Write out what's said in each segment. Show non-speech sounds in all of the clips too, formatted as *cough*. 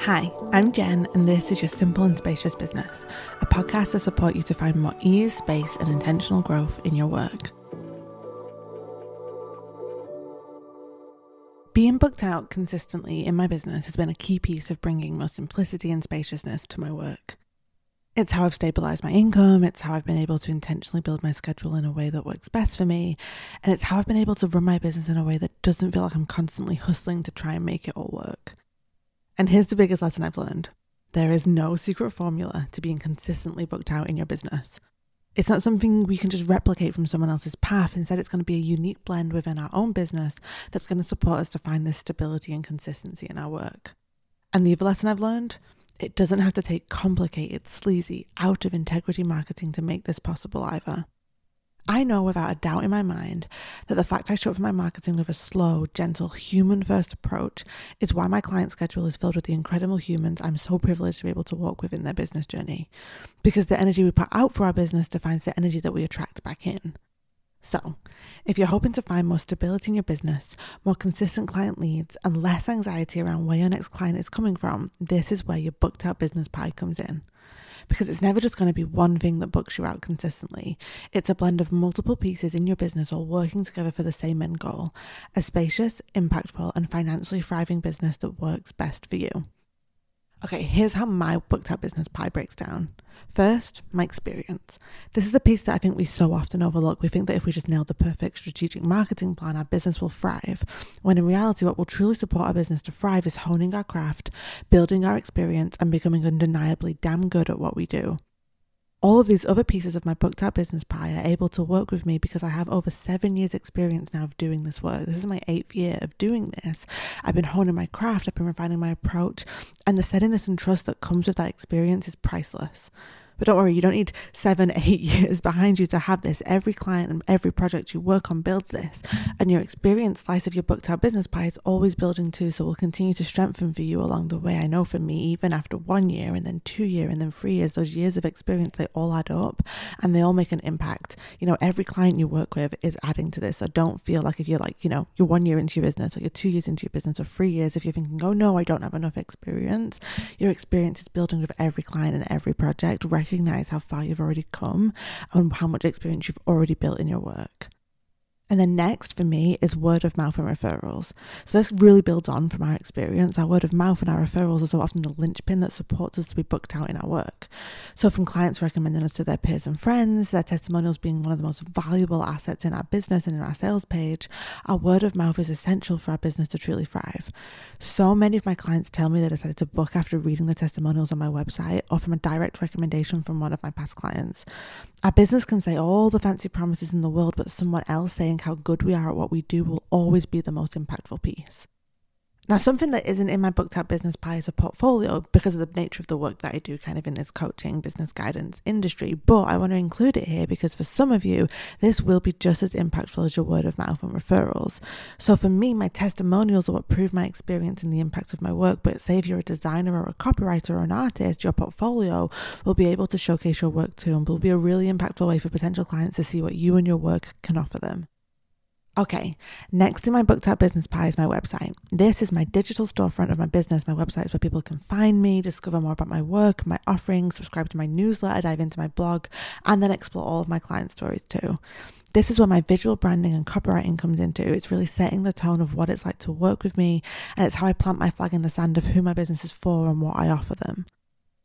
Hi, I'm Jen, and this is your Simple and Spacious Business, a podcast to support you to find more ease, space, and intentional growth in your work. Being booked out consistently in my business has been a key piece of bringing more simplicity and spaciousness to my work. It's how I've stabilized my income, it's how I've been able to intentionally build my schedule in a way that works best for me, and it's how I've been able to run my business in a way that doesn't feel like I'm constantly hustling to try and make it all work. And here's the biggest lesson I've learned there is no secret formula to being consistently booked out in your business. It's not something we can just replicate from someone else's path. Instead, it's going to be a unique blend within our own business that's going to support us to find this stability and consistency in our work. And the other lesson I've learned it doesn't have to take complicated, sleazy, out of integrity marketing to make this possible either. I know without a doubt in my mind that the fact I show up for my marketing with a slow, gentle, human first approach is why my client schedule is filled with the incredible humans I'm so privileged to be able to walk with in their business journey. Because the energy we put out for our business defines the energy that we attract back in. So, if you're hoping to find more stability in your business, more consistent client leads, and less anxiety around where your next client is coming from, this is where your booked out business pie comes in because it's never just going to be one thing that books you out consistently. It's a blend of multiple pieces in your business all working together for the same end goal a spacious, impactful, and financially thriving business that works best for you. Okay, here's how my booked out business pie breaks down. First, my experience. This is the piece that I think we so often overlook. We think that if we just nail the perfect strategic marketing plan, our business will thrive. When in reality, what will truly support our business to thrive is honing our craft, building our experience, and becoming undeniably damn good at what we do all of these other pieces of my booked out business pie are able to work with me because I have over seven years experience now of doing this work. This is my eighth year of doing this. I've been honing my craft, I've been refining my approach, and the steadiness and trust that comes with that experience is priceless. But don't worry, you don't need seven, *laughs* eight years behind you to have this. Every client and every project you work on builds this. And your experience slice of your booked out business pie is always building too. So we'll continue to strengthen for you along the way. I know for me, even after one year and then two year and then three years, those years of experience, they all add up and they all make an impact. You know, every client you work with is adding to this. So don't feel like if you're like, you know, you're one year into your business or you're two years into your business or three years, if you're thinking, oh no, I don't have enough experience, your experience is building with every client and every project recognize how far you've already come and how much experience you've already built in your work. And then next for me is word of mouth and referrals. So this really builds on from our experience. Our word of mouth and our referrals are so often the linchpin that supports us to be booked out in our work. So from clients recommending us to their peers and friends, their testimonials being one of the most valuable assets in our business and in our sales page, our word of mouth is essential for our business to truly thrive. So many of my clients tell me they decided to book after reading the testimonials on my website or from a direct recommendation from one of my past clients. Our business can say all the fancy promises in the world, but someone else saying how good we are at what we do will always be the most impactful piece. Now, something that isn't in my booked out business pie is a portfolio because of the nature of the work that I do kind of in this coaching, business guidance industry. But I want to include it here because for some of you, this will be just as impactful as your word of mouth and referrals. So for me, my testimonials are what prove my experience and the impact of my work. But say if you're a designer or a copywriter or an artist, your portfolio will be able to showcase your work too and will be a really impactful way for potential clients to see what you and your work can offer them. Okay, next in my booked out business pie is my website. This is my digital storefront of my business. My website is where people can find me, discover more about my work, my offerings, subscribe to my newsletter, dive into my blog, and then explore all of my client stories too. This is where my visual branding and copywriting comes into. It's really setting the tone of what it's like to work with me, and it's how I plant my flag in the sand of who my business is for and what I offer them.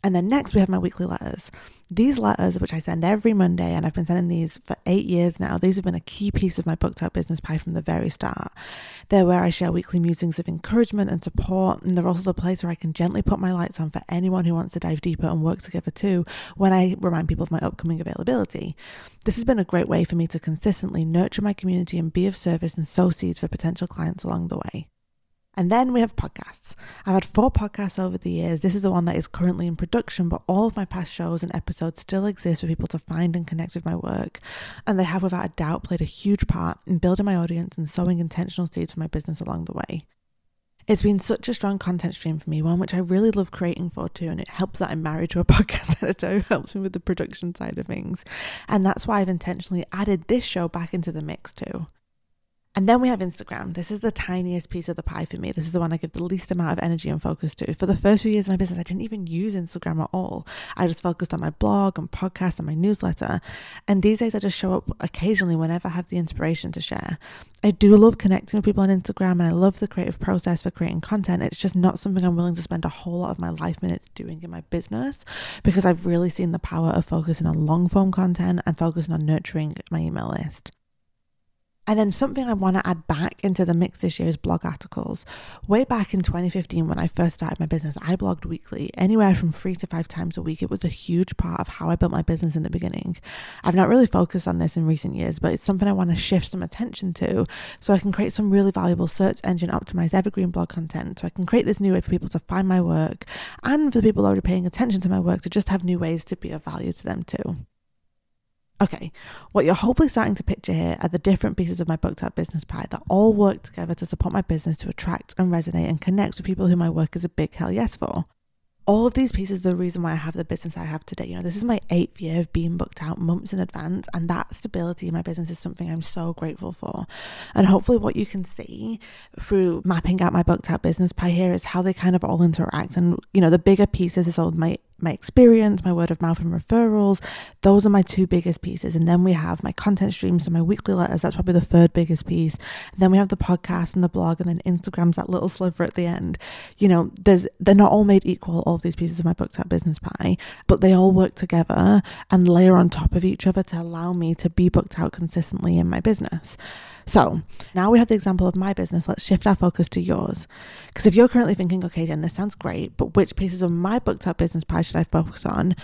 And then next, we have my weekly letters. These letters, which I send every Monday, and I've been sending these for eight years now, these have been a key piece of my booked out business pie from the very start. They're where I share weekly musings of encouragement and support, and they're also the place where I can gently put my lights on for anyone who wants to dive deeper and work together too when I remind people of my upcoming availability. This has been a great way for me to consistently nurture my community and be of service and sow seeds for potential clients along the way. And then we have podcasts. I've had four podcasts over the years. This is the one that is currently in production, but all of my past shows and episodes still exist for people to find and connect with my work. And they have, without a doubt, played a huge part in building my audience and sowing intentional seeds for my business along the way. It's been such a strong content stream for me, one which I really love creating for too. And it helps that I'm married to a *laughs* podcast editor who helps me with the production side of things. And that's why I've intentionally added this show back into the mix too. And then we have Instagram. This is the tiniest piece of the pie for me. This is the one I give the least amount of energy and focus to. For the first few years of my business, I didn't even use Instagram at all. I just focused on my blog and podcast and my newsletter. And these days, I just show up occasionally whenever I have the inspiration to share. I do love connecting with people on Instagram and I love the creative process for creating content. It's just not something I'm willing to spend a whole lot of my life minutes doing in my business because I've really seen the power of focusing on long form content and focusing on nurturing my email list. And then something I want to add back into the mix this year is blog articles. Way back in 2015, when I first started my business, I blogged weekly, anywhere from three to five times a week. It was a huge part of how I built my business in the beginning. I've not really focused on this in recent years, but it's something I want to shift some attention to so I can create some really valuable search engine optimized evergreen blog content. So I can create this new way for people to find my work and for the people already paying attention to my work to just have new ways to be of value to them too. Okay, what you're hopefully starting to picture here are the different pieces of my booked out business pie that all work together to support my business to attract and resonate and connect with people who my work is a big hell yes for all of these pieces are the reason why I have the business I have today. You know, this is my eighth year of being booked out months in advance, and that stability in my business is something I'm so grateful for. And hopefully, what you can see through mapping out my booked out business pie here is how they kind of all interact. And, you know, the bigger pieces is all my my experience, my word of mouth and referrals. Those are my two biggest pieces. And then we have my content streams and my weekly letters. That's probably the third biggest piece. And then we have the podcast and the blog and then Instagram's that little sliver at the end. You know, there's they're not all made equal, all these pieces of my booked out business pie, but they all work together and layer on top of each other to allow me to be booked out consistently in my business. So now we have the example of my business. Let's shift our focus to yours. Because if you're currently thinking, okay, Jen, this sounds great, but which pieces of my booked up business pie should I focus on?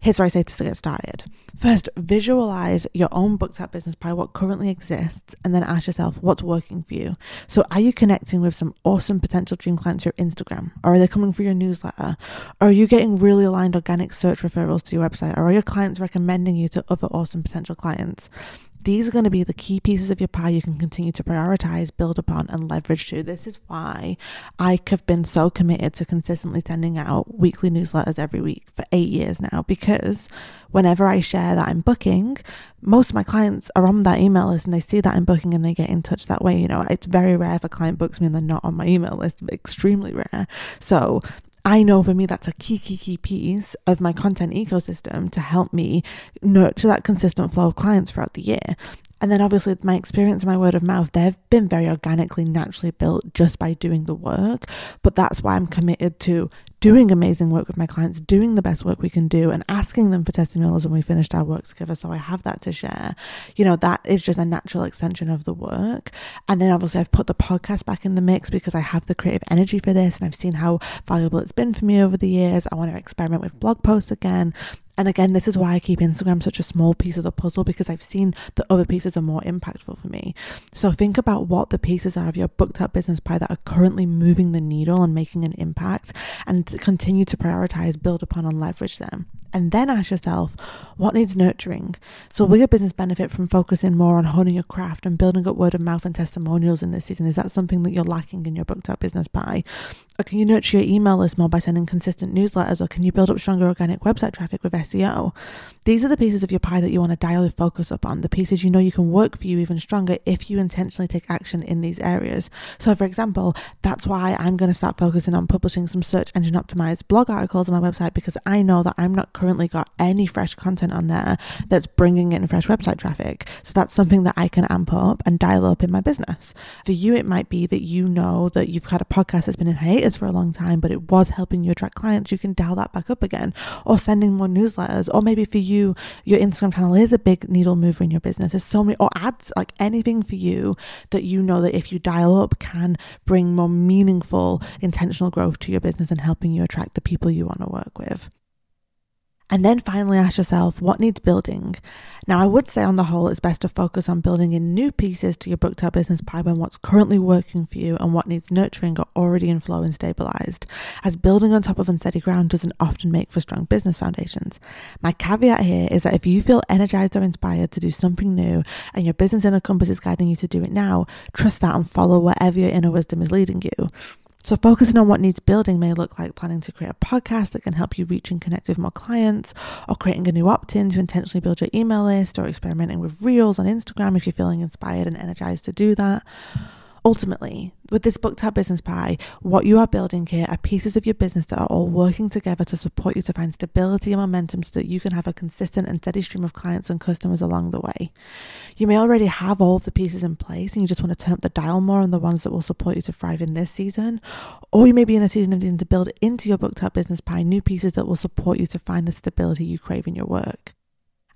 Here's what I say to get started. First, visualize your own booked up business pie, what currently exists, and then ask yourself what's working for you. So, are you connecting with some awesome potential dream clients through Instagram? Or are they coming through your newsletter? Or are you getting really aligned organic search referrals to your website? Or are your clients recommending you to other awesome potential clients? These are going to be the key pieces of your pie you can continue to prioritize, build upon, and leverage to. This is why I have been so committed to consistently sending out weekly newsletters every week for eight years now because whenever I share that I'm booking, most of my clients are on that email list and they see that I'm booking and they get in touch that way. You know, it's very rare if a client books me and they're not on my email list, extremely rare. So I know for me that's a key, key, key piece of my content ecosystem to help me nurture that consistent flow of clients throughout the year. And then obviously my experience and my word of mouth, they've been very organically, naturally built just by doing the work. But that's why I'm committed to doing amazing work with my clients, doing the best work we can do, and asking them for testimonials when we finished our work together. So I have that to share. You know, that is just a natural extension of the work. And then obviously, I've put the podcast back in the mix because I have the creative energy for this and I've seen how valuable it's been for me over the years. I want to experiment with blog posts again. And again, this is why I keep Instagram such a small piece of the puzzle because I've seen the other pieces are more impactful for me. So think about what the pieces are of your booked up business pie that are currently moving the needle and making an impact and continue to prioritize, build upon, and leverage them. And then ask yourself, what needs nurturing? So, will your business benefit from focusing more on honing your craft and building up word of mouth and testimonials in this season? Is that something that you're lacking in your booked up business pie? Or can you nurture your email list more by sending consistent newsletters? Or can you build up stronger organic website traffic with SEO? These are the pieces of your pie that you want to dial your focus up on, the pieces you know you can work for you even stronger if you intentionally take action in these areas. So, for example, that's why I'm going to start focusing on publishing some search engine optimized blog articles on my website because I know that I'm not currently got any fresh content on there that's bringing in fresh website traffic. So that's something that I can amp up and dial up in my business. For you, it might be that you know that you've had a podcast that's been in hiatus for a long time, but it was helping you attract clients. You can dial that back up again or sending more newsletters. Or maybe for you, your Instagram channel is a big needle mover in your business. There's so many, or ads, like anything for you that you know that if you dial up can bring more meaningful, intentional growth to your business and helping you attract the people you want to work with. And then finally ask yourself what needs building. Now, I would say on the whole, it's best to focus on building in new pieces to your out business pipeline, what's currently working for you and what needs nurturing are already in flow and stabilized, as building on top of unsteady ground doesn't often make for strong business foundations. My caveat here is that if you feel energized or inspired to do something new and your business inner compass is guiding you to do it now, trust that and follow wherever your inner wisdom is leading you. So, focusing on what needs building may look like planning to create a podcast that can help you reach and connect with more clients, or creating a new opt in to intentionally build your email list, or experimenting with reels on Instagram if you're feeling inspired and energized to do that. Ultimately, with this booked out business pie, what you are building here are pieces of your business that are all working together to support you to find stability and momentum so that you can have a consistent and steady stream of clients and customers along the way. You may already have all of the pieces in place and you just want to turn up the dial more on the ones that will support you to thrive in this season, or you may be in a season of needing to build into your booked out business pie new pieces that will support you to find the stability you crave in your work.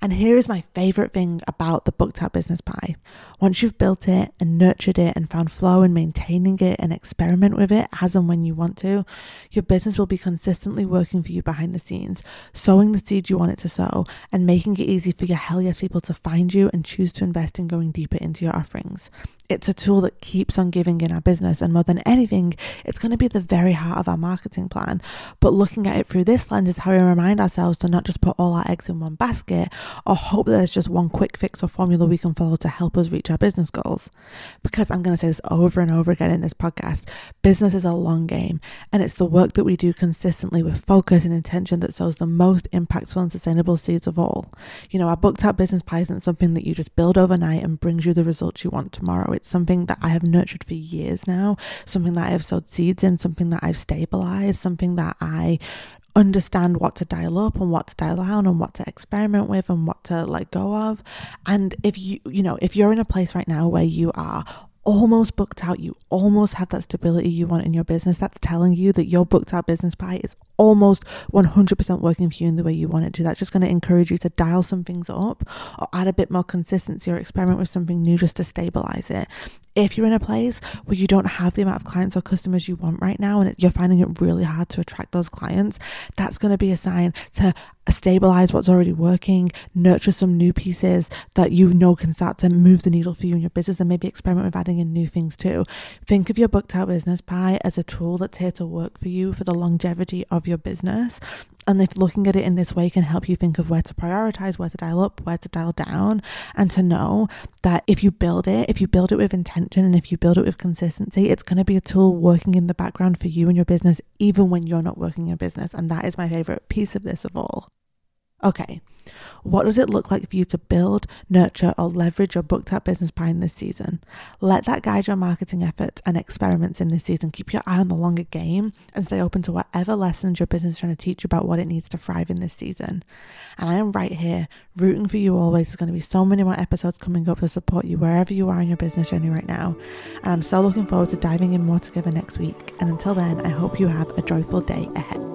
And here is my favorite thing about the booked out business pie. Once you've built it and nurtured it and found flow in maintaining it and experiment with it as and when you want to, your business will be consistently working for you behind the scenes, sowing the seeds you want it to sow and making it easy for your hell yes people to find you and choose to invest in going deeper into your offerings. It's a tool that keeps on giving in our business, and more than anything, it's going to be the very heart of our marketing plan. But looking at it through this lens is how we remind ourselves to not just put all our eggs in one basket or hope that there's just one quick fix or formula we can follow to help us reach our business goals. Because I'm going to say this over and over again in this podcast business is a long game, and it's the work that we do consistently with focus and intention that sows the most impactful and sustainable seeds of all. You know, our booked out business pie isn't something that you just build overnight and brings you the results you want tomorrow. It's something that I have nurtured for years now, something that I have sowed seeds in, something that I've stabilized, something that I understand what to dial up and what to dial down and what to experiment with and what to let go of. And if you, you know, if you're in a place right now where you are almost booked out, you almost have that stability you want in your business, that's telling you that your booked out business pie is almost 100% working for you in the way you want it to. That's just going to encourage you to dial some things up or add a bit more consistency or experiment with something new just to stabilize it. If you're in a place where you don't have the amount of clients or customers you want right now and you're finding it really hard to attract those clients, that's going to be a sign to stabilize what's already working, nurture some new pieces that you know can start to move the needle for you in your business, and maybe experiment with adding in new things too. Think of your booked out business pie as a tool that's here to work for you for the longevity of your business and if looking at it in this way can help you think of where to prioritize, where to dial up, where to dial down, and to know that if you build it, if you build it with intention and if you build it with consistency, it's going to be a tool working in the background for you and your business, even when you're not working your business. And that is my favorite piece of this of all. Okay, what does it look like for you to build, nurture, or leverage your booked out business in this season? Let that guide your marketing efforts and experiments in this season. Keep your eye on the longer game and stay open to whatever lessons your business is trying to teach you about what it needs to thrive in this season. And I am right here, rooting for you always. There's going to be so many more episodes coming up to support you wherever you are in your business journey right now. And I'm so looking forward to diving in more together next week. And until then, I hope you have a joyful day ahead.